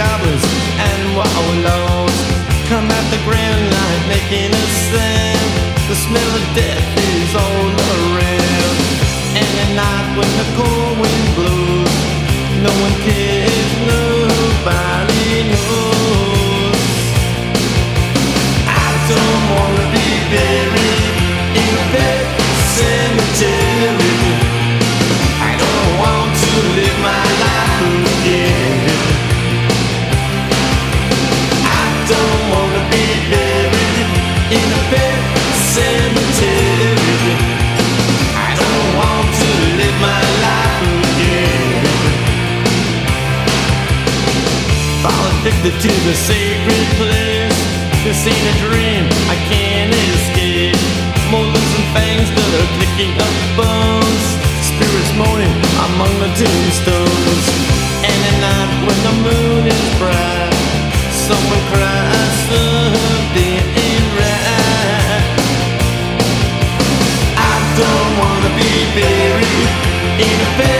goblins and wallows come at the grand line making a sound. The smell of death is all around. And at night when the cold wind blows, no one cares, Fall to the sacred place. This ain't a dream, I can't escape. Molars and fangs that are clicking up bones. Spirits moaning among the tombstones. And at night when the moon is bright, someone cries something ain't right. I don't wanna be buried in a pet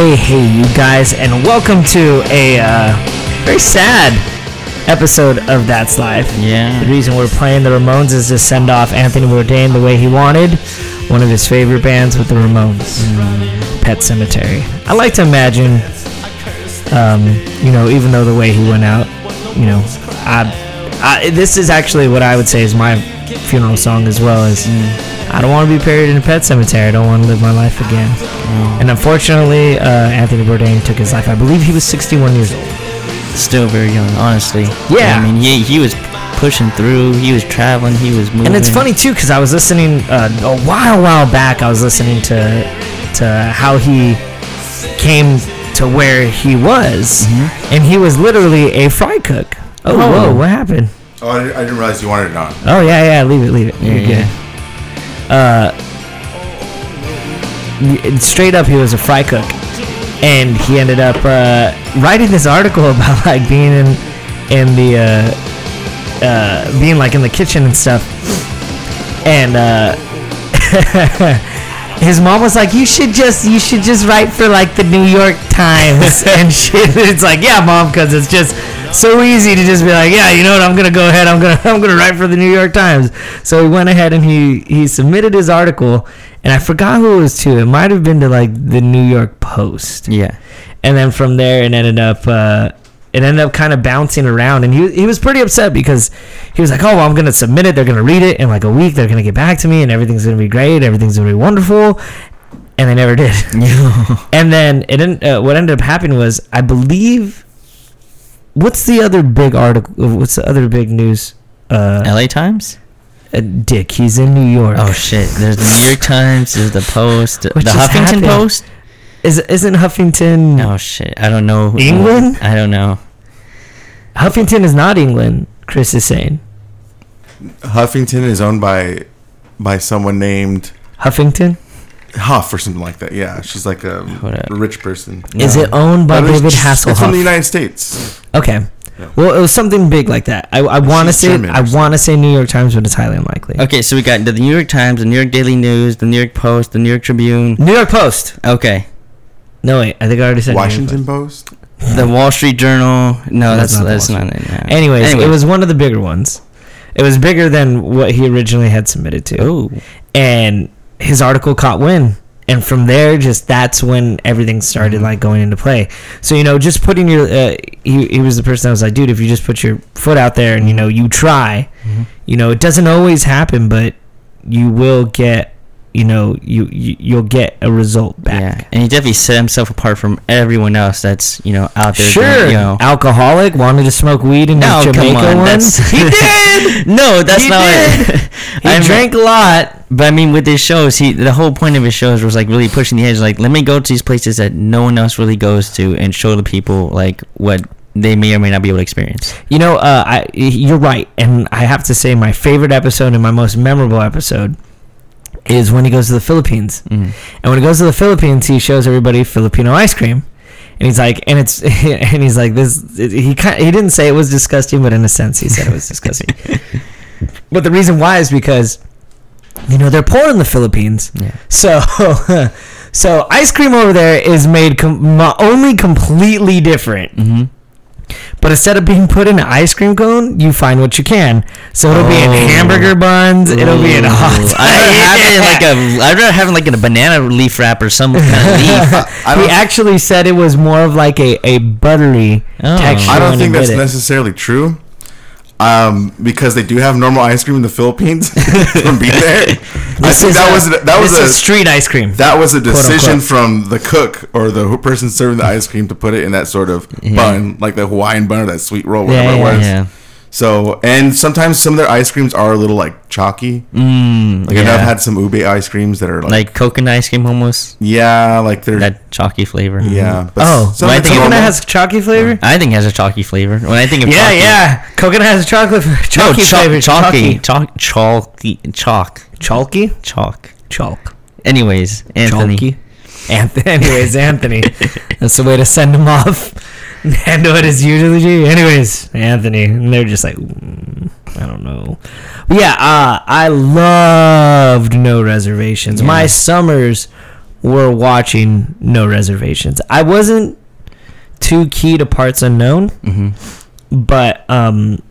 Hey, hey, you guys, and welcome to a uh, very sad episode of That's Life. Yeah. The reason we're playing the Ramones is to send off Anthony Bourdain the way he wanted, one of his favorite bands with the Ramones, Pet Cemetery. I like to imagine, um, you know, even though the way he went out, you know, I, I, this is actually what I would say is my funeral song as well as I don't want to be buried in a pet cemetery. I don't want to live my life again. And unfortunately, uh, Anthony Bourdain took his life. I believe he was 61 years old. Still very young, honestly. Yeah. I mean, he, he was pushing through. He was traveling. He was moving. And it's funny too because I was listening uh, a while, while back. I was listening to to how he came to where he was, and he was literally a fry cook. Oh, Oh. whoa! What happened? Oh, I didn't, realize you wanted it on. Oh yeah, yeah. Leave it, leave it. You're Yeah, good. Uh, y- straight up, he was a fry cook, and he ended up uh, writing this article about like being in in the uh, uh, being like in the kitchen and stuff, and uh, his mom was like, "You should just you should just write for like the New York Times and shit." It's like, "Yeah, mom," because it's just so easy to just be like, "Yeah, you know what? I'm gonna go ahead. I'm gonna I'm gonna write for the New York Times." So he went ahead and he he submitted his article, and I forgot who it was to. It might have been to like the New York Post Yeah. and then from there it ended up uh, it ended up kind of bouncing around and he, he was pretty upset because he was like oh well i'm gonna submit it they're gonna read it in like a week they're gonna get back to me and everything's gonna be great everything's gonna be wonderful and they never did and then it didn't, uh, what ended up happening was i believe what's the other big article what's the other big news uh, L.A. Times. uh, dick he's in new york Oh shit! There's the New York Times. There's the Post. What the Huffington happened? Post. Is, isn't huffington Oh shit! I don't know. England? I don't know. huffington is not england chris is saying Huffington is owned by by someone named huffington Huff or something like that. Yeah, she's like a, Whatever. a rich person. Is it owned by But it's- David It's from the United States. Okay. Well, it was something big like that. I, I want to say German or I want to say New York Times, but it's highly unlikely. Okay, so we got the New York Times, the New York Daily News, the New York Post, the New York Tribune. New York Post. Okay, No wait, I think I already said New York Washington Post. the Wall Street Journal. No, That's that's not the that's Wall not it. no. Post. Anyways, Anyway. it was one of the bigger ones. It was bigger than what he originally had submitted to. Oh, and his article caught wind and from there just that's when everything started Mm-hmm. like going into play so you know just putting your uh, he, he was the person that was like dude if you just put your foot out there and you know you try Mm-hmm. you know it doesn't always happen but you will get you know you, you you'll get a result back yeah, and he definitely set himself apart from everyone else that's you know out there. Sure, doing, you know. alcoholic, wanted to smoke weed in No, come Jamaica on, that's- He did. no, that's He not. did. He I'm- drank a lot. But I mean, with his shows, he the whole point of his shows was like really pushing the edge. Like, let me go to these places that no one else really goes to, and show the people like what they may or may not be able to experience. You know, uh, I you're right, and I have to say my favorite episode and my most memorable episode is when he goes to the Philippines. Mhm. And when he goes to the Philippines, he shows everybody Filipino ice cream, and he's like, and it's and he's like this. He kind he didn't say it was disgusting, but in a sense, he said it was disgusting. but the reason why is because you know they're poor in the Philippines, Yeah. so. So ice cream over there is made com- only completely different. Mm-hmm. But instead of being put in an ice cream cone, you find what you can. So it'll be in Oh. hamburger buns. It'll be in hot. I'd rather have it in like a. I'd rather have it like in a banana leaf wrap or some kind of leaf. He actually said it was more of like a, a buttery Oh. texture. I don't think that's did it. necessarily true. Um, because they do have normal ice cream in the Philippines from being there. I think that a- was a, that was a street ice cream. that was a decision from the cook or the person serving the ice cream to put it in that sort of Yeah. bun, like the Hawaiian bun or that sweet roll, whatever Yeah, it yeah, was. Yeah. So, and sometimes some of their ice creams are a little like chalky. Mm, Like yeah. I've had some ube ice creams that are like, like coconut ice cream almost. yeah, like they're That chalky flavor. yeah. Oh, some Well, I of it's think coconut normal. has chalky flavor. I think it has a chalky flavor. When I think of Yeah, chalky, yeah. Coconut has chocolate No, chalky chalk, flavor. chalky, chalk, chalky, chalk, Chalky. chalk. Chalk. Anyways, Anthony. Chalky. Anthony. Anyways, Anthony. That's the way to send him off. Handle it as usually. Anyways, Anthony. And they're just like, mm, I don't know. But yeah, uh, I loved No Reservations. Yeah. My summers were watching No Reservations. I wasn't too key to Parts Unknown, hmm but um,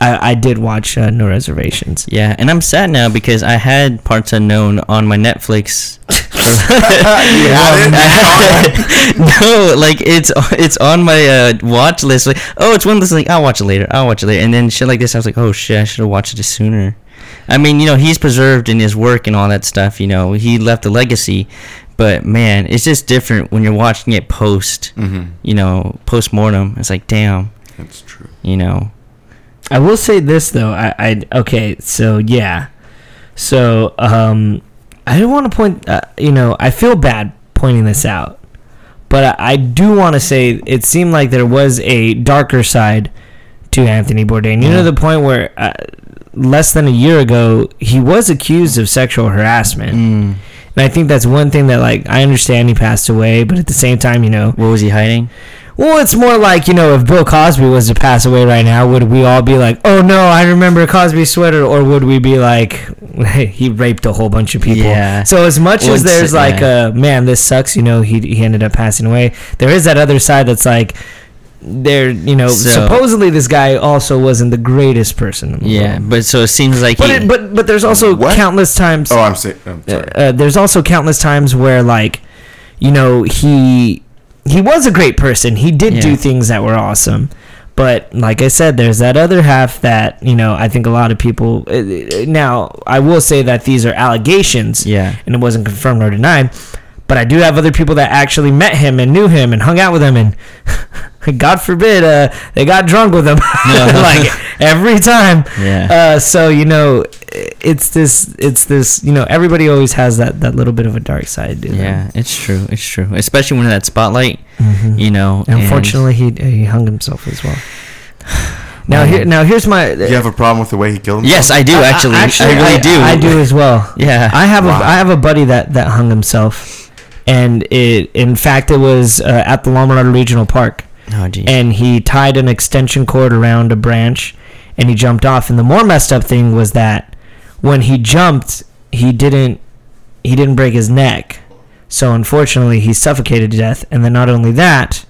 I, I did watch uh, No Reservations. Yeah, and I'm sad now because I had Parts Unknown on my Netflix. you had it. no, like it's it's on my uh, watch list. Like, oh, it's one of those like I'll watch it later. I'll watch it later. And then shit like this, I was like, oh shit, I should have watched it sooner. I mean, you know, he's preserved in his work and all that stuff. You know, he left a legacy. But man, it's just different when you're watching it post. Mhm. You know, post mortem. It's like, damn. That's true. You know. I will say this though. I, I okay. So yeah. So um, I don't want to point. Uh, you know, I feel bad pointing this out, but I, I do want to say it seemed like there was a darker side to Anthony Bourdain. You know, the point where uh, less than a year ago he was accused of sexual harassment, Mm. and I think that's one thing that like I understand he passed away, but at the same time, you know, What was he hiding? Well, it's more like you know, if Bill Cosby was to pass away right now, would we all be like, "Oh no, I remember Cosby's sweater," or would we be like, hey, "He raped a whole bunch of people"? Yeah. So as much Well, as it's- there's like, yeah. uh, man, this sucks. You know, he he ended up passing away. There is that other side that's like, there, you know, So- supposedly this guy also wasn't the greatest person. In the Yeah, world. but so it seems like But he. it, but but there's also What? countless times Oh, I'm saying. I'm sorry. uh, there's also countless times where like you know he he was a great person. He did do things that were awesome. But like i said there's that other half that you know i think a lot of people uh, uh, now i will say that these are allegations. Yeah. and it wasn't confirmed or denied but i do have other people that actually met him and knew him and hung out with him and god forbid uh, they got drunk with him like every time Yeah. uh, so you know, it's this, it's this. You know, everybody always has that that little bit of a dark side. To them. Yeah, it's true. It's true. Especially when in that spotlight, Mhm. you know. And and- Unfortunately, he he hung himself as well. Now here, now here's my. Do you have a problem with the way he killed himself? Yes, I do actually. I, really do. I, do as well. Yeah. I have Wow. a I have a buddy that that hung himself, and it in fact it was uh, at the Lombardo Regional Park. oh and he tied an extension cord around a branch and he jumped off. And the more messed up thing was that when he jumped he didn't he didn't break his neck. So unfortunately he suffocated to death. And then not only that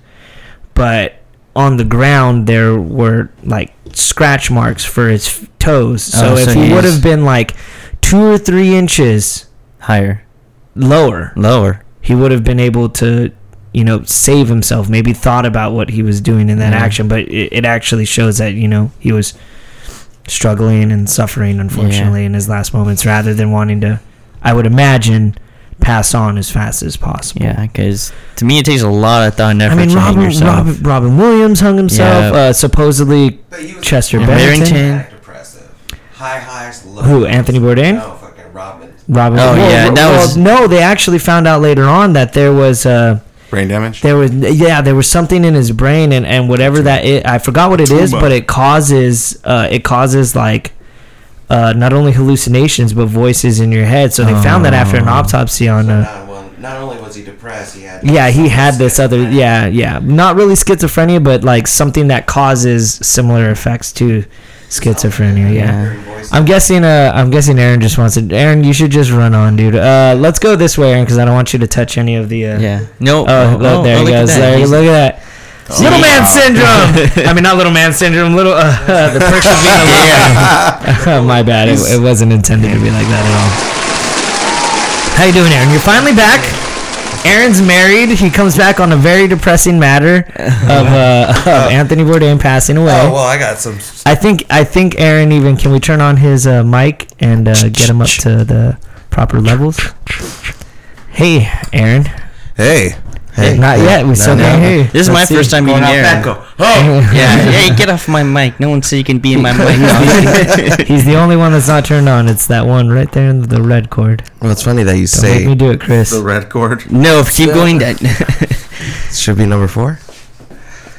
but on the ground there were like scratch marks for his f- toes. So Oh, if he would have been like two or three inches Higher, lower. Lower. He would have been able to you know save himself maybe thought about what he was doing in that Yeah. action but it, it actually shows that you know he was struggling and suffering unfortunately in his last moments rather than wanting to i would imagine pass on as fast as possible Yeah, because to me it takes a lot of thought and i effort mean to hang robin, yourself. robin, robin williams hung himself Yeah. uh, supposedly But he was Chester Yeah, Bennington. Barrington. High highs, low Who. Anthony Bourdain? No, fucking Robin. Robin. Oh, well, yeah, well, that well, was- no. They actually found out later on that there was uh, Brain damage. there was yeah there was something in his brain and, and whatever that it, I forgot what it is Tumor. but it causes uh, it causes like uh, not only hallucinations but voices in your head so they found that after an Oh. autopsy on So uh, not only was he depressed, he had. yeah he had this other yeah yeah not really schizophrenia but like something that causes similar effects to schizophrenia yeah. I'm guessing. Uh, I'm guessing Aaron just wants to. Aaron, you should just run on, dude. Uh, let's go this way, Aaron, because I don't want you to touch any of the. Uh, Yeah. No. Oh, look, there he look at goes. that. There, look at that. Little man syndrome. I mean, not little man syndrome. Little. Uh, the perks of My bad. It, it wasn't intended to be like that at all. How you doing, Aaron? You're finally back. Aaron's married. He comes back on a very depressing matter of, uh, of Anthony Bourdain passing away. Oh well, I got some. I think I think Aaron even can we turn on his uh, mic and uh, get him up to the proper levels. Hey, Aaron. Hey. Hey. Not yet. We still no. can't hear. This is my Let's see. first time meeting Aaron. Yeah. Hey, get off my mic. No one said you can be in my mic. He's the only one that's not turned on. It's that one right there in the red cord. Well, it's funny that you Don't make me say do it, Chris. The red cord. no, keep going. That. should be number four.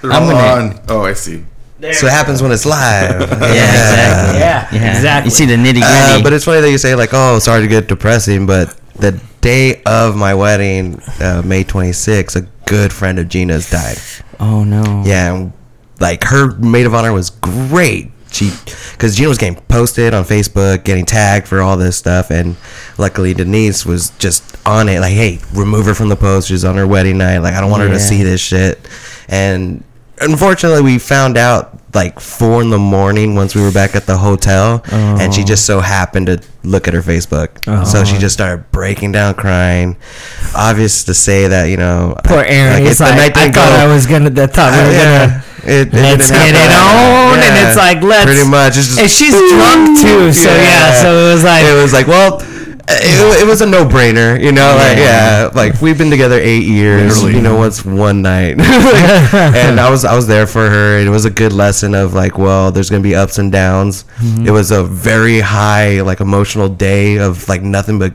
They're I'm all gonna- on. Oh, I see. So it happens when it's live. Yeah, exactly. Yeah, Yeah, exactly. You see the nitty gritty. Uh, but it's funny that you say like, "Oh, sorry to get depressing," but the day of my wedding, uh, May 26th, a good friend of Gina's died. oh no. Yeah, and, like her maid of honor was great. She, because Gina was getting posted on Facebook, getting tagged for all this stuff, and luckily Denise was just on it. Like, hey, remove her from the post. She's on her wedding night. Like, I don't want her Yeah. to see this shit. And unfortunately, we found out like four in the morning once we were back at the hotel, and she oh. just so happened to look at her Facebook. So she uh-huh. just started breaking down, crying. Obvious to say that you know, Poor Aaron. it- He's the like, night I thought go- I was gonna. I thought we were yeah. gonna. It, it Let's get it on, that. and it's like, let's- pretty much. It's just, And she's drunk too, so yeah. So it was like, it was like, well, it, it was a no brainer, you know. Like, yeah, like we've been together eight years. Literally. You know, what's one night? and I was I was there for her. and It was a good lesson of like, well, there's gonna be ups and downs. Mm-hmm. It was a very high, like, emotional day of like nothing but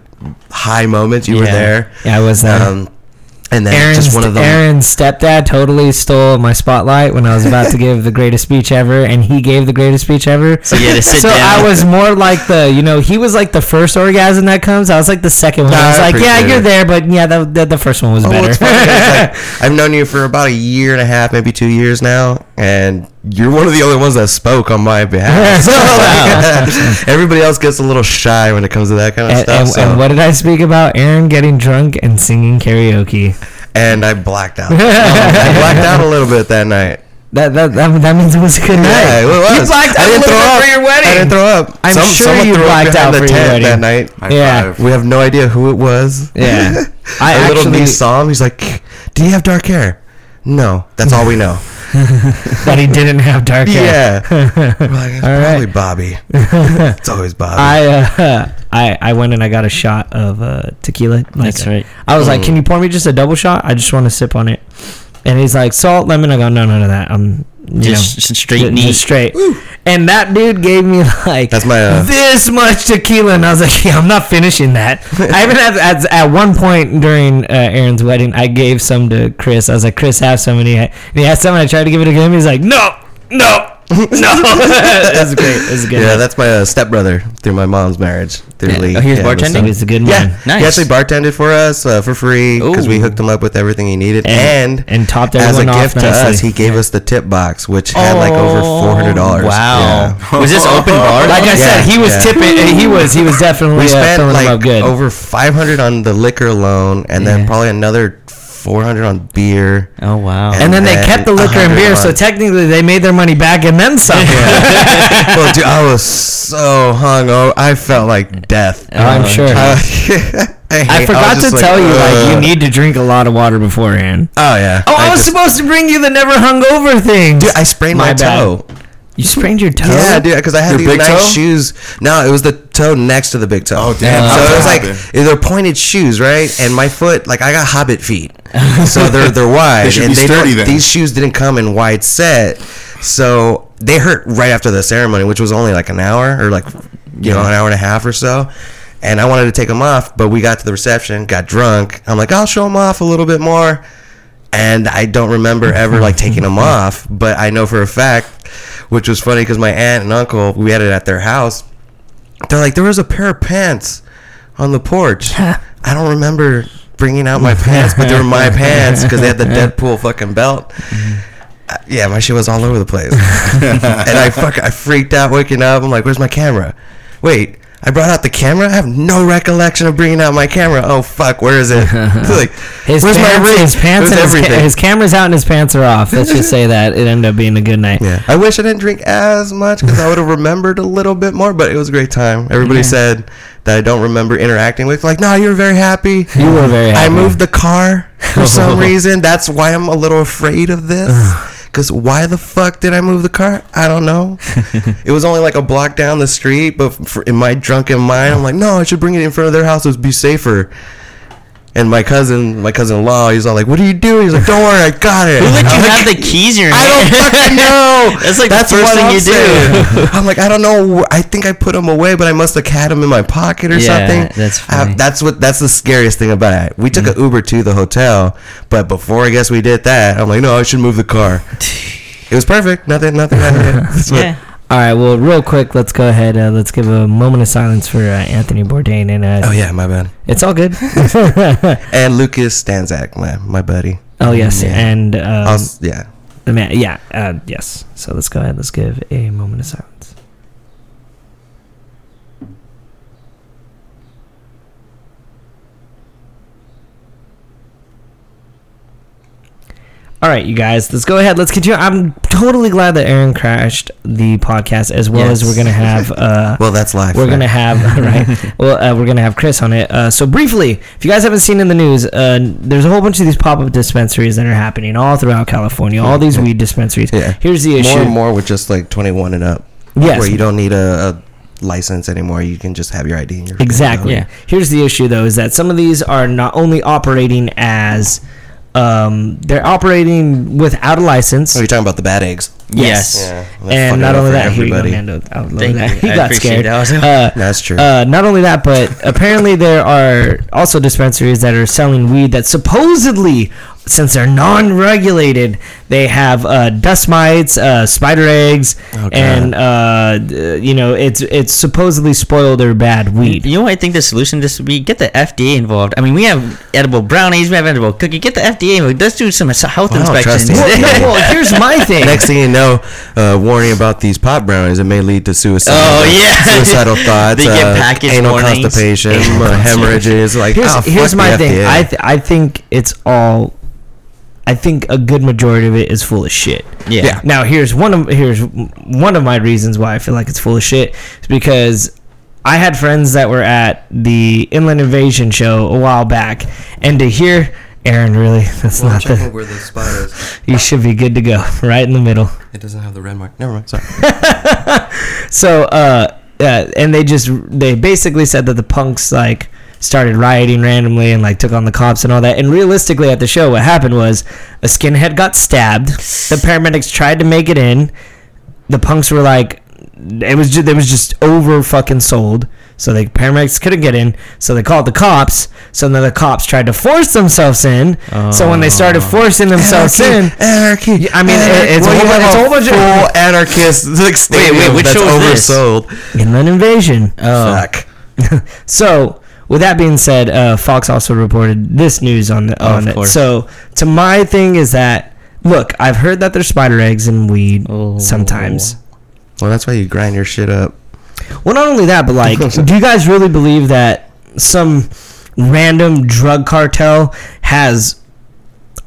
high moments. You were there. yeah, I was there. Um, and then Aaron's, just one of the Aaron's stepdad totally stole my spotlight when I was about to give the greatest speech ever, and he gave the greatest speech ever. So you had to sit so down. I was more like the, you know, he was like the first orgasm that comes. I was like the second one. Nah, I was I like, yeah, you're it. there, but yeah, the, the, the first one was Oh, better. 'cause, like, I've known you for about a year and a half, maybe two years now, and you're one of the only ones that spoke on my behalf. So, like, everybody else gets a little shy when it comes to that kind of and, stuff. and, so. and what did I speak about? Aaron getting drunk and singing karaoke. and I blacked out. I blacked out a little bit that night. That that that, that means it was a good night. Yeah, it was. You blacked I out a didn't little throw bit up. for your wedding. I didn't throw up. I'm sure you threw up blacked out the for your wedding. that night. High Yeah. five. We have no idea who it was. Yeah. I a little actually niece saw him. He's like, "Do you have dark hair?" No, that's all we know. that he didn't have dark hair. yeah, we're like, it's All probably right. Bobby. it's always Bobby. I uh, I I went and I got a shot of uh, tequila. Like, That's right. I was like, Mm. "Can you pour me just a double shot? I just want to sip on it." And he's like, "Salt, lemon." I go, "No, none of that. I'm you Just know, straight ju- neat. just straight." And that dude gave me like That's my, uh, this much tequila, and I was like, "Yeah, I'm not finishing that." I even had at, at one point during uh, Aaron's wedding, I gave some to Chris. I was like, "Chris, have some," and he had, and he had some. And I tried to give it to him. He's like, "No, no." no, that's great. That's good. yeah, that's my uh, stepbrother through my mom's marriage. Through Yeah. Lee. Oh, he was Yeah, bartending? He's a good man. Yeah, Nice. He actually bartended for us uh, for free because we hooked him up with everything he needed, And- and and topped as a everyone off gift to us, he gave us the tip box, which had like over four hundred dollars. Wow. Was this open bar? Like I said, he was yeah. tipping. and He was he was definitely We uh, spent throwing them up like good. over five hundred on the liquor alone, and then probably another four hundred on beer. Oh wow. and then they kept the liquor and 100 beer, so technically they made their money back and then some. well, dude, I was so hung over. I felt like death. Oh, I'm sure. Uh, I, I forgot was to just tell you, like, you need to drink a lot of water beforehand. Oh yeah. Oh, I, was just- supposed to bring you the never hungover thing. Dude, I sprained my, My toe. you sprained your toe. Yeah, dude, because I had Your these big nice toe? shoes. No, it was the toe next to the big toe. Oh, damn. So it was like happen? they're pointed shoes, right? And my foot, like I got hobbit feet, so they're they're wide, They and be they sturdy then. these shoes didn't come in wide set, so they hurt right after the ceremony, which was only like an hour or like you know an hour and a half or so. And I wanted to take them off, but we got to the reception, got drunk. I'm like, I'll show them off a little bit more. and I don't remember ever like taking them off. But I know for a fact, which was funny because my aunt and uncle we had it at their house. They're like, there was a pair of pants on the porch. I don't remember bringing out my pants, but they were my pants because they had the Deadpool fucking belt. Uh, Yeah, my shit was all over the place, and I fuck, I freaked out waking up. I'm like, "Where's my camera? Wait, I brought out the camera. I have no recollection of bringing out my camera. Oh fuck, where is it? like, His where's pants, my ring? his pants, and his, ca- his camera's out and his pants are off. Let's just say that it ended up being a good night. Yeah, I wish I didn't drink as much because I would have remembered a little bit more. But it was a great time. Everybody Yeah. said that I don't remember interacting with. Like, no, you were very happy. You were very I moved the car for some reason. That's why I'm a little afraid of this. Because why the fuck did I move the car? I don't know. it was only like a block down the street, but for, in my drunken mind, I'm like, no, I should bring it in front of their house. It would be safer. And my cousin, my cousin-in-law, he's all like, "What are you doing?" He's like, "Don't worry, I got it." Who let you like, have the keys in your I don't fucking know. That's like That's the first thing I'm you do. I'm like, I don't know. I think I put them away, but I must have had them in my pocket or Yeah, something. that's I- funny. that's what. That's the scariest thing about it. We took Mm. an Uber to the hotel, but before I guess we did that, I'm like, no, I should move the car. It was perfect. Nothing. Nothing. What- yeah. All right. Well, real quick, let's go ahead. Uh, let's give a moment of silence for uh, Anthony Bourdain, and uh, Oh yeah, my bad. it's all good. And Lucas Stanzak, my my buddy. oh yes, Yeah. and um, yeah. the man. Yeah. Uh, yes. So let's go ahead. Let's give a moment of silence. All right, you guys, let's go ahead. Let's continue. I'm totally glad that Aaron crashed the podcast as well as we're gonna have. Uh, Well, that's life. we're right? gonna have right. Well, uh, we're gonna have Chris on it. Uh, so briefly, if you guys haven't seen in the news, uh, there's a whole bunch of these pop-up dispensaries that are happening all throughout California. All these weed dispensaries. Yeah. Here's the issue. more and more with just like 21 and up. Yes. Where you don't need a, a license anymore. You can just have your ID. And you're Exactly. Yeah. Here's the issue, though, is that some of these are not only operating as, um, they're operating without a license. Oh, you're talking about the bad eggs. Yes. Yeah. and not only for that, here you go, everybody. Nando. I love Thank that. you. He I got scared. that. Uh, That's true. Uh, not only that, but apparently there are also dispensaries that are selling weed that supposedly, since they're non-regulated, they have uh, dust mites, uh, spider eggs, Oh, and uh, you know it's it's supposedly spoiled or bad weed. You know what I think the solution just would be? Get the FDA involved. I mean, we have edible brownies, we have edible cookie. Get the FDA involved. Let's do some health Well, I don't trust inspections. Well, no, well, here's my thing. Next thing you know, uh, warning about these pot brownies, it may lead to suicide. Oh, yeah. suicidal thoughts. They get uh, package anal warnings. constipation, uh, hemorrhages. Like, here's, oh, here's my thing. FDA. I th- I think it's all. I think a good majority of it is full of shit. Yeah. Yeah. Now here's one of here's one of my reasons why I feel like it's full of shit is because I had friends that were at the Inland Invasion show a while back, and to hear Aaron really that's Well, I'm not checking the where the spot is. you should be good to go right in the middle. It doesn't have the red mark. Never mind. Sorry. So, uh, uh, and they just they basically said that the punks like started rioting randomly and like took on the cops and all that. And realistically, at the show, what happened was a skinhead got stabbed. The paramedics tried to make it in. The punks were like, it was just it was just over fucking sold. So the paramedics couldn't get in. So they called the cops. So then the cops tried to force themselves in. So when they started forcing themselves in, Anarchy. I mean, Anarchy. it's a Well, whole bunch- it's a whole bunch of- full anarchist like stadium which that's show is this? oversold. Inland Invasion. Oh. Fuck. So, with that being said, uh, Fox also reported this news on the, Oh, on of it. course. So, to my thing is that look, I've heard that there's spider eggs in weed Oh. sometimes. Well, that's why you grind your shit up. Well, not only that, but like, do you guys really believe that some random drug cartel has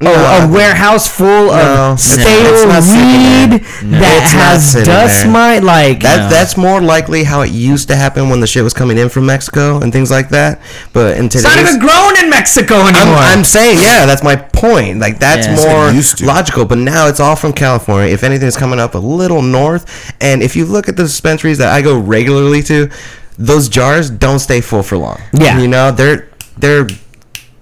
a, No. a warehouse full No. of It's- stale it's not sitting weed there. that It's has dust there. mite? Like, That No. that's more likely how it used to happen when the shit was coming in from Mexico and things like that. But in it's today's, not even grown in Mexico anymore. I'm, I'm saying, yeah, that's my point. Like that's Yeah. More used to. logical. But now it's all from California. If anything, it's coming up a little north. And if you look at the dispensaries that I go regularly to, those jars don't stay full for long. Yeah. you know they're they're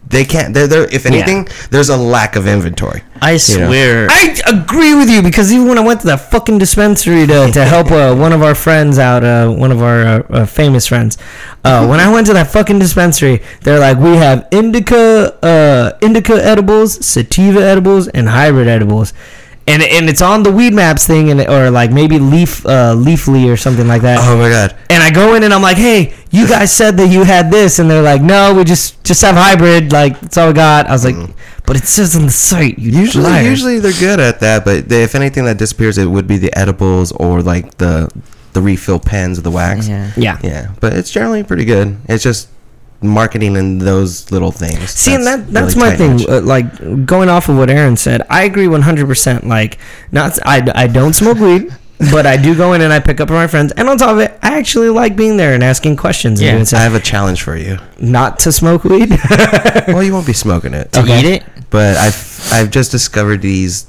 they can't. They're, they're if anything, there's a lack of inventory. I know. swear. I agree with you because even when I went to that fucking dispensary to, to help uh, one of our friends out, uh, one of our uh, uh, famous friends, uh, when I went to that fucking dispensary, they're like, we have indica, uh, indica edibles, sativa edibles, and hybrid edibles. And, and it's on the weed maps thing and or like maybe leaf uh, leafly or something like that Oh my god. and I go in and I'm like, "Hey, you guys said that you had this," and they're like, "No, we just just have hybrid. Like that's all we got." I was like, "But it says on the site, you Usually, liars." usually they're good at that, but they, if anything that disappears, it would be the edibles or like the the refill pens of the wax. Yeah. yeah." Yeah, but it's generally pretty good. It's just marketing and those little things. See, and that that's really my thing. Uh, like going off of what Aaron said, I agree 100. percent Like, not I, I don't smoke weed, but I do go in and I pick up my friends, and on top of it, I actually like being there and asking questions. Yeah. and doing I stuff. have a challenge for you. not to smoke weed. well, you won't be smoking it, To Okay. eat it? but I've I've just discovered these.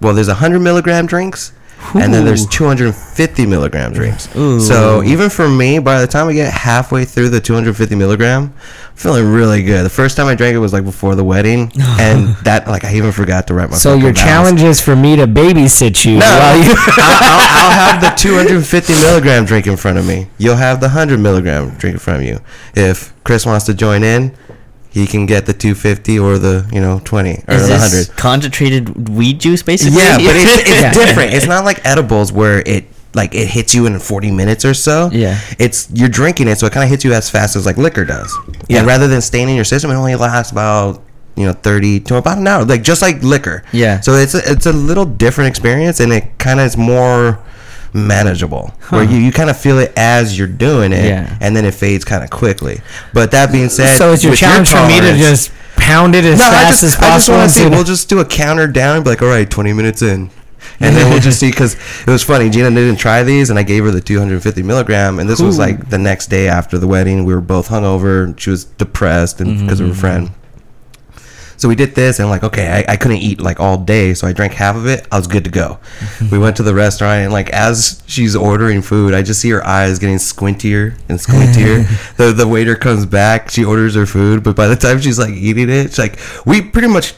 Well, there's 100 milligram drinks, and then there's 250 milligram drinks. Ooh. So even for me, by the time I get halfway through the 250 milligram, I'm feeling really good. The first time I drank it was like before the wedding, and that like I even forgot to write my. so your challenge is for me to babysit you No, while you. I'll, I'll, I'll have the 250 milligram drink in front of me. You'll have the 100 milligram drink in front of you. If Chris wants to join in, he can get the 250 or the you know 20 or Is the this 100. concentrated weed juice, basically? Yeah, but it's, it's different. It's not like edibles where it like it hits you in 40 minutes or so. Yeah. It's you're drinking it, so it kind of hits you as fast as like liquor does. Yeah. And rather than staying in your system, it only lasts about you know 30 to about an hour, like just like liquor. Yeah. So it's a, it's a little different experience, and it kind of is more manageable where you, you kind of feel it as you're doing it Yeah. and then it fades kind of quickly but that being said so it's your challenge for me to just pound it as no, I fast just, as I just possible. want to see. We'll just do a counter down and be like, all right, 20 minutes in. And then we'll just see because it was funny. Gina didn't try these, and I gave her the 250 milligram. And this was like the next day after the wedding. We were both hungover. And she was depressed and because of her mm-hmm. friend. So we did this, and like, okay, I, I couldn't eat like all day, so I drank half of it. I was good to go. we went to the restaurant, and like as she's ordering food, I just see her eyes getting squintier and squintier. the the waiter comes back, she orders her food, but by the time she's like eating it, she's like, we pretty much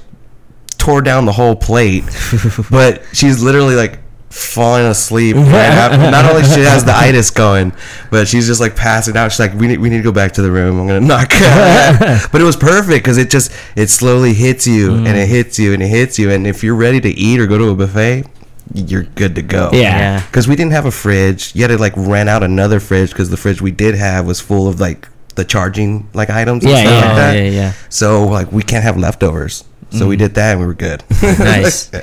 tore down the whole plate, but she's literally like falling asleep. right Not only she has the itis going, but she's just like passing out. She's like, we need, we need to go back to the room. I'm gonna knock out. but it was perfect because it just it slowly hits you mm. and it hits you and it hits you. And if you're ready to eat or go to a buffet, you're good to go. Yeah. Yeah. Because we didn't have a fridge. You had to like rent out another fridge because the fridge we did have was full of like the charging like items and Yeah, stuff yeah. like Oh, that. yeah, yeah. So like we can't have leftovers. So we did that and we were good. Nice.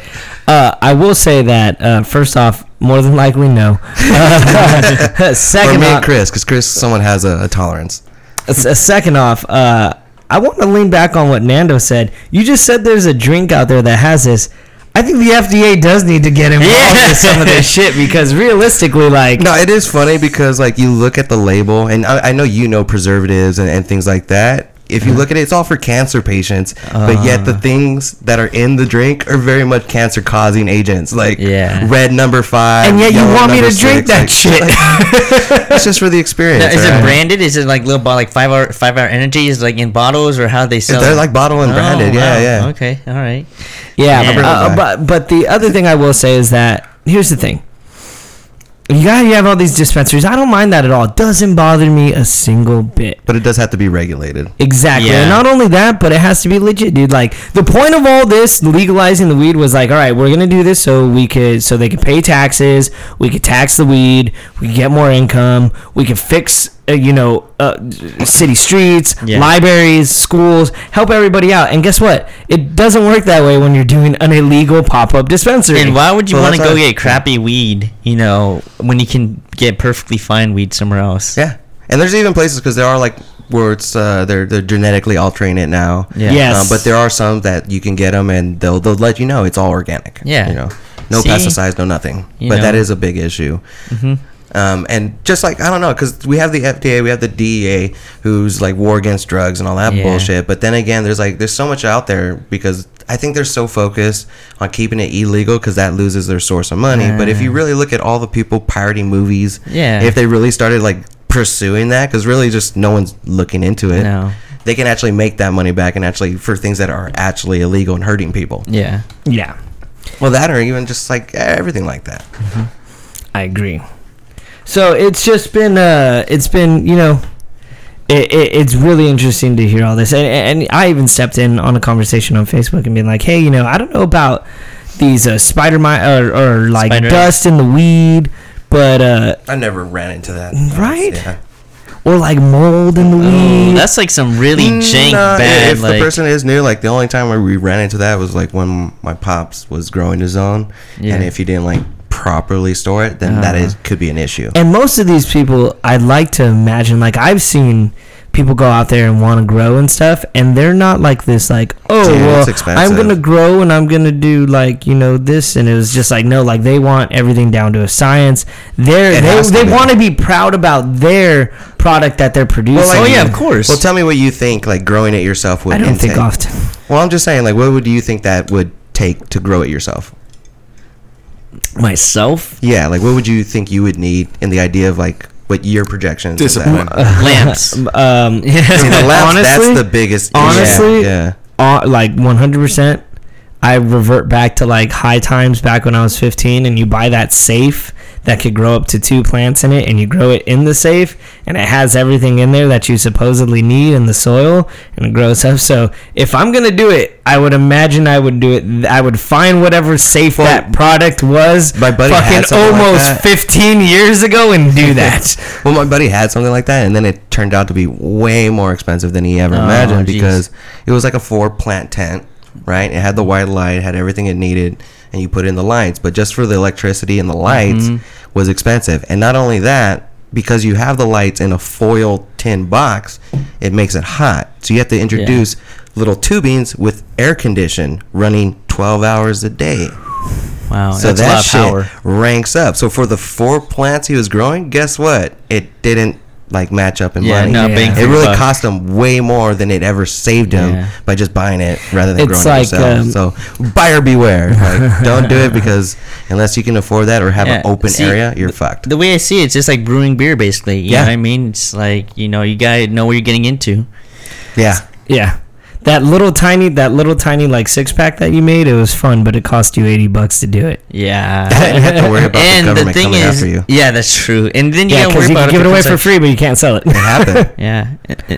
Uh, I will say that uh, first off, more than likely no. Uh, or second me and off, Chris, because Chris, someone has a, a tolerance. A, uh, second off, uh, I want to lean back on what Nando said. You just said there's a drink out there that has this. I think the FDA does need to get involved Yeah. with some of this shit because realistically, like, No, it is funny because like you look at the label, and I, I know you know preservatives and, and things like that. If you look at it, it's all for cancer patients, but yet the things that are in the drink are very much cancer-causing agents, like Yeah. red number five. and yet you want me to number drink that like, shit. like, it's just for the experience. Now, is it branded? Is it like little bo- like five hour five hour energy? Is it, like in bottles or how they sell? They're it? like bottle and branded. Oh, Yeah, wow. yeah. Okay, all right. Yeah, Yeah. uh, but but the other thing I will say is that here's the thing. You got you have all these dispensaries. I don't mind that at all. It doesn't bother me a single bit. But it does have to be regulated. Exactly. Yeah. And not only that, but it has to be legit, dude. Like the point of all this legalizing the weed was like, all right, we're gonna do this so we could so they could pay taxes, we could tax the weed, we could get more income, we could fix uh, you know uh, city streets, Yeah. libraries, schools, help everybody out. And guess what? It doesn't work that way when you're doing an illegal pop up dispensary. And why would you Well, want to go get crappy weed? You know, when you can get perfectly fine weed somewhere else. Yeah, and there's even places because there are like where it's uh, they're they're genetically altering it now. Yeah. Yes. Um, but there are some that you can get them and they'll they'll let you know it's all organic. Yeah. You know, no See? pesticides, no nothing. You but that know. is a big issue. Mm-hmm. Um, and just like I don't know, because we have the FDA, we have the DEA, who's like war against drugs and all that Yeah. bullshit. But then again, there's like there's so much out there because I think they're so focused on keeping it illegal because that loses their source of money. but if you really look at all the people pirating movies, Yeah. if they really started like pursuing that, because really just no one's looking into it. No. they can actually make that money back and actually for things that are actually illegal and hurting people. Yeah. Yeah, Well, that or even just like everything like that. I agree. So it's just been, uh, it's been, you know, it, it, it's really interesting to hear all this, and, and I even stepped in on a conversation on Facebook and been like, hey, you know, I don't know about these uh, spider mi- or, or like Spider- dust in the weed, but uh, I never ran into that. Right? Yeah. or like mold in the weed. That's like some really jank Mm, Nah, bad. If like, the person is new, like the only time where we ran into that was like when my pops was growing his own, Yeah. and if he didn't like properly store it, then that Uh-huh. is could be an issue. And most of these people, I'd like to imagine, like I've seen people go out there and want to grow and stuff, and they're not like this, like, oh, Dude, well. I'm gonna grow and I'm gonna do like you know this, and it was just like no, like they want everything down to a science. They're It they they want to be proud about their product that they're producing. like- oh yeah, of course. Well, tell me what you think like growing it yourself would I don't intake. think often. Well, I'm just saying, like, what would you think that would take to grow it yourself? Myself Yeah, like, what would you think you would need in the idea of like what your projections? of that? Discipline. lamps. Um, See, the lamps, that's the biggest. issue. honestly, yeah. uh, like 100% i revert back to like high times back when i was 15 and you buy that safe that could grow up to two plants in it and you grow it in the safe and it has everything in there that you supposedly need in the soil and it grows up so if i'm gonna do it i would imagine i would do it i would find whatever safe Well, that product was my buddy fucking like almost that. 15 years ago and do that Well, my buddy had something like that, and then it turned out to be way more expensive than he ever Oh, imagined jeez. because it was like a four plant tent, right? It had the white light, had everything it needed, and you put in the lights. But just for the electricity and the lights Mm-hmm. was expensive. And not only that, because you have the lights in a foil tin box, it makes it hot. So you have to introduce little tubings with air condition running 12 hours a day. Wow, So that shit power. ranks up. So for the four plants he was growing, guess what? It didn't like match up in Yeah, money. no, Yeah. bang It really buck. cost him way more than it ever saved him Yeah. by just buying it rather than It's growing like, it yourself. um, so buyer beware. Like, don't do it because unless you can afford that or have an open see, area, you're fucked. The way I see it, it's just like brewing beer, basically. You Yeah. know what I mean? It's like you know you gotta know what you're getting into. Yeah. Yeah. That little tiny, that little tiny like six pack that you made, it was fun, but it cost you eighty bucks to do it. Yeah. you have to worry about and the, government thing coming is, after you. yeah, that's true. And then you Yeah, gotta worry you about can give it if away for like- free, but you can't sell it. It happened. Yeah.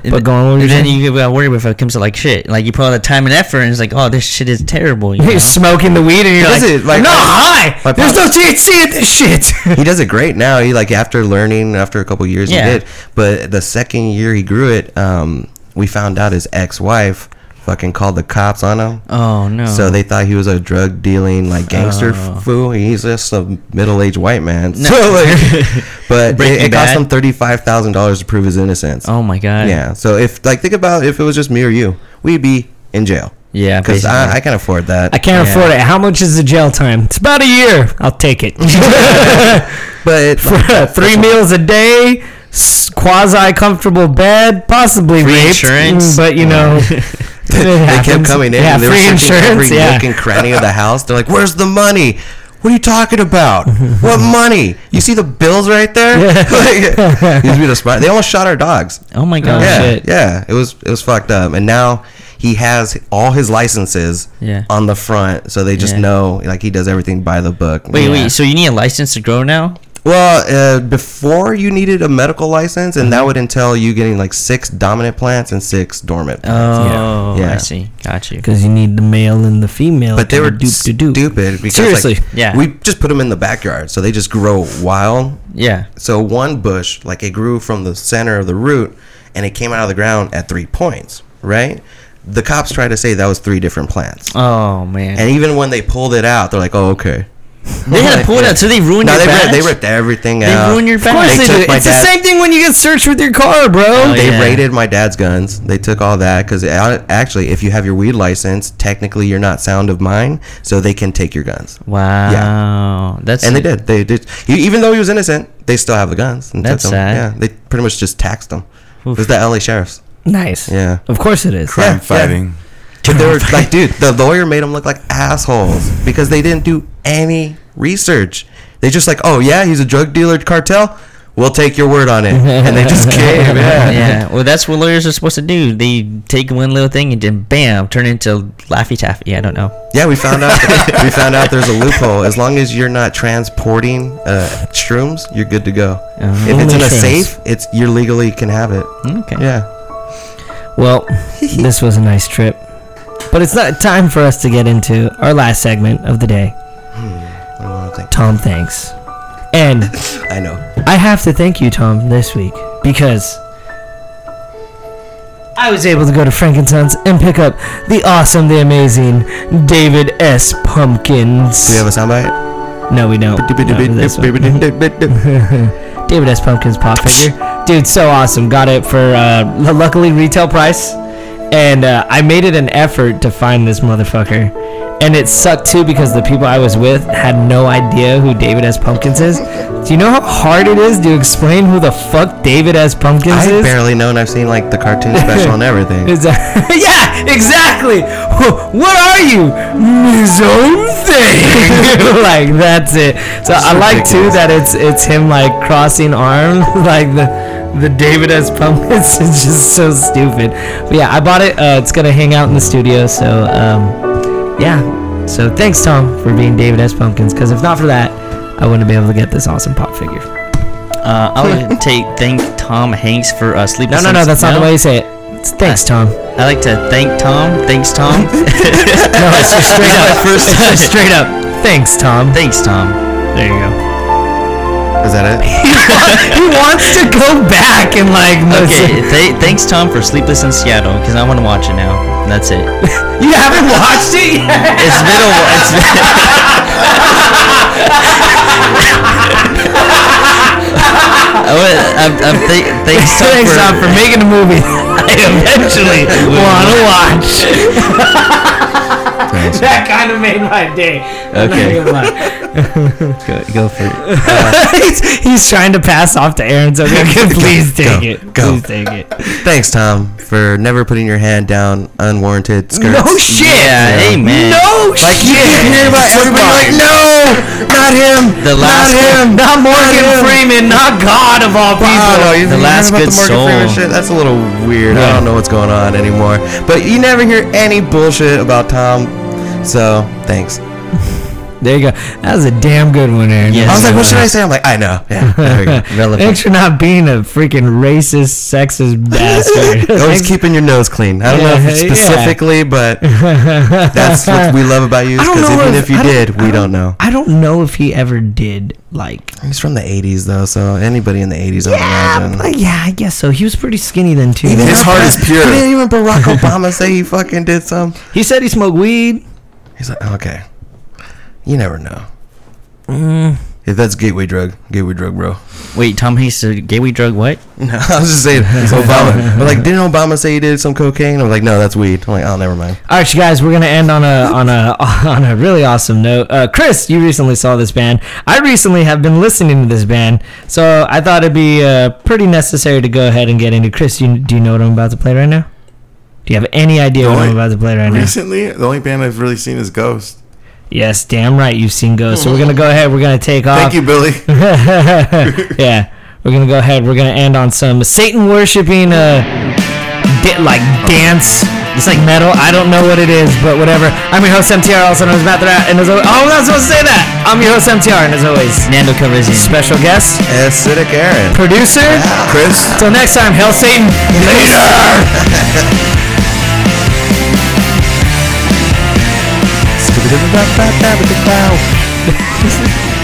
But go on, what were you and then saying? you gotta worry if it comes to like shit. Like you put all the time and effort, and it's like, oh, this shit is terrible. you you're smoking the weed, and you're like, Does it, like, "I'm not high. There's no THC in this shit." he does it great now. He like after learning after a couple years Yeah. he did. But the second year he grew it, um, we found out his ex-wife fucking called the cops on him. oh no. So they thought he was a drug dealing like gangster Oh. fool. He's just a middle aged white man. No. So like, but it, it cost him thirty five thousand dollars to prove his innocence. Oh my god. yeah. So if like think about if it was just me or you, we'd be in jail. Yeah. Because I. I can't afford that. I can't Yeah. afford it. How much is the jail time? It's about a year. I'll take it. but For three meals a day, quasi comfortable bed, possibly Free raped, insurance. mm, but you know, they kept coming in Yeah, and they free were searching insurance. every Yeah. nook and cranny of the house. They're like, "Where's the money? What are you talking about? what money? You see the bills right there? like, used to be the spot. They almost shot our dogs. oh my god. yeah, shit. yeah. It was it was fucked up. And now he has all his licenses Yeah. on the front, so they just Yeah. know like he does everything by the book. Wait, Yeah. wait. So you need a license to grow now? Well, uh, before you needed a medical license, and that would entail you getting like six dominant plants and six dormant. plants. Oh, Yeah. I see. Got you. because you need the male and the female. but they were dupe to dupe. stupid because Seriously. like, Yeah. we just put them in the backyard, so they just grow wild. Yeah. So one bush, like it grew from the center of the root, and it came out of the ground at three points. Right? The cops tried to say that was three different plants, Oh man. and even when they pulled it out, they're like, "Oh, okay." They had to pull it out, so they ruined No, your they badge. ripped, they ripped everything They out. They ruined your Of course. They they took do. my It's the same thing when you get searched with your car, bro. Oh, They yeah. raided my dad's guns. They took all that because actually, if you have your weed license, technically you're not sound of mind, so they can take your guns. Wow. Yeah. That's And they did. They did. he- Even though he was innocent, they still have the guns. And took That's them. sad. Yeah, they pretty much just taxed him. It Oof. was the LA sheriffs. Nice. Yeah. Of course it is. Crime Yeah, fighting. But they were like, dude, the lawyer made them look like assholes because they didn't do any research. They just like, oh yeah, he's a drug dealer cartel. we'll take your word on it, and they just came. Yeah. yeah. Well, that's what lawyers are supposed to do. They take one little thing and then bam, turn it into Laffy Taffy. I don't know. Yeah, we found out. we found out there's a loophole. As long as you're not transporting uh, shrooms, you're good to go. Uh-huh. If it's in a shrooms. safe, it's you legally can have it. Okay. Yeah. Well, this was a nice trip. But it's not time for us to get into our last segment of the day. I wanna think. Tom thanks. And I know. I have to thank you, Tom, this week because I was able to go to Frankenstein's and pick up the awesome, the amazing David S. Pumpkins. Do we have a soundbite? no, we don't. Not for this one. David S. Pumpkins pop figure. Dude, so awesome. Got it for uh, luckily retail price. And uh, I made it an effort to find this motherfucker. And it sucked too because the people I was with had no idea who David S. Pumpkins is. Do you know how hard it is to explain who the fuck David S. Pumpkins I is? barely know, and I've seen like the cartoon special and everything. Yeah, exactly. What are you? His own thing. like that's it. So I like too that it's it's him like crossing arms, like the the David S. Pumpkins is just so stupid. But yeah, I bought it. Uh, it's gonna hang out in the studio. So um, yeah. So thanks Tom for being David S. Pumpkins. Because if not for that, I wouldn't be able to get this awesome pop figure. Uh, I would take thank Tom Hanks for uh, No, Sleepless. no, no. in- That's not the way you say it. It's thanks Tom. I like to thank Tom. Thanks, Tom. No, it's just straight up. First It's just straight up. Thanks, Tom. Thanks, Tom. There you go. Is that it? he wants to go back and like Okay, th- thanks, Tom, for Sleepless in Seattle, because I want to watch it now. That's it. You haven't watched it yet. It's been a while. It's been, oh, I would, I'm, I'm th- thanks, Tom, Thanks, for, Tom, for making a movie I eventually want to watch. that kind of made my day. Okay. Gonna lie. go, go for it. Uh, he's, he's trying to pass off to Aaron, so okay, please take Go, it. go. Please take it. Thanks, Tom, for never putting your hand down unwarranted skirts. No shit. Yeah, hey, man. No Like you shit. keep hearing about everybody like, no, not him, The last not him, Not Morgan him. Freeman, not God of all people. No, The last heard good the Morgan Freeman soul. shit? That's a little weird. I don't know what's going on anymore. But you never hear any bullshit about Tom. So thanks. There you go. That was a damn good one, Aaron. Yes. I was like, what uh, should I say? I'm like, I know. Yeah, there we go. Relevant. Thanks for not being a freaking racist, sexist bastard. Always Thanks- keeping your nose clean. I don't know if it's Yeah, yeah. specifically, but that's what we love about you. I don't Because know even if- if, you I don't- did, I we don't know. I don't know if he ever did like. He's from the 80s, though, so anybody in the 80s, I would Yeah, imagine. but yeah, I guess so. He was pretty skinny then too. Even His heart is pres- pure. Didn't even Barack Obama say he fucking did some? He said he smoked weed. He's like, okay. You never know. Mm. If that's gateway drug, gateway drug, bro. Wait, Tom Hanks, uh, gateway drug what? No, I was just saying Obama. But like, didn't Obama say he did some cocaine? I was like, no, that's weed. I'm like, oh, never mind. All right, you guys, we're gonna end on a on a on a really awesome note. Uh, Chris, you recently saw this band. I recently have been listening to this band, so I thought it'd be uh, pretty necessary to go ahead and get into. Chris, you, do you know what I'm about to play right now? Do you have any idea what I'm about to play right now? Recently, the only band I've really seen is Ghost. Yes, damn right, you've seen Ghost. So we're gonna go ahead. We're gonna take off. Thank you, Billy. yeah, we're gonna go ahead. We're gonna end on some Satan worshiping, uh, di- like dance. It's like metal. I don't know what it is, but whatever. I'm your host MTR, also known as Matt the Rat, and as always, oh, I'm not supposed to say that. I'm your host MTR, and as always, Nando Calrissian. special guest, Acidic Aaron. producer. Chris. Till next time, Hail Satan. Scooby-Doo-Bop-Bop-Bop-Bop-Bow.